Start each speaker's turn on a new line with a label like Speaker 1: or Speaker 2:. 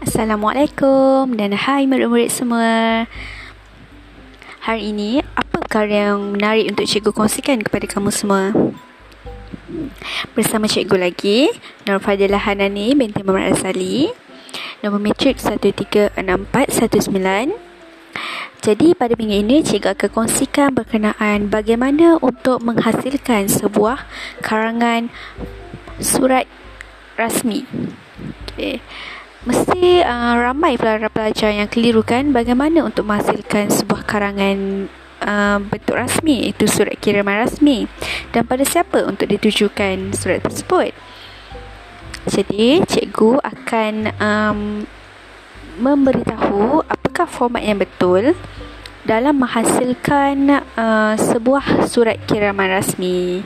Speaker 1: Assalamualaikum dan hai murid-murid semua. Hari ini, apa perkara yang menarik untuk cikgu kongsikan kepada kamu semua? Bersama cikgu lagi, Nur Fadilah Hanani binti Muhammad Azali. Nombor matrik 136419. Jadi pada minggu ini cikgu akan kongsikan berkenaan bagaimana untuk menghasilkan sebuah karangan surat rasmi. Okay mesti uh, ramai pelajar-pelajar yang keliru kan bagaimana untuk menghasilkan sebuah karangan uh, bentuk rasmi itu surat kiriman rasmi. Dan pada siapa untuk ditujukan surat tersebut? Jadi cikgu akan um, memberitahu apakah format yang betul dalam menghasilkan uh, sebuah surat kiriman rasmi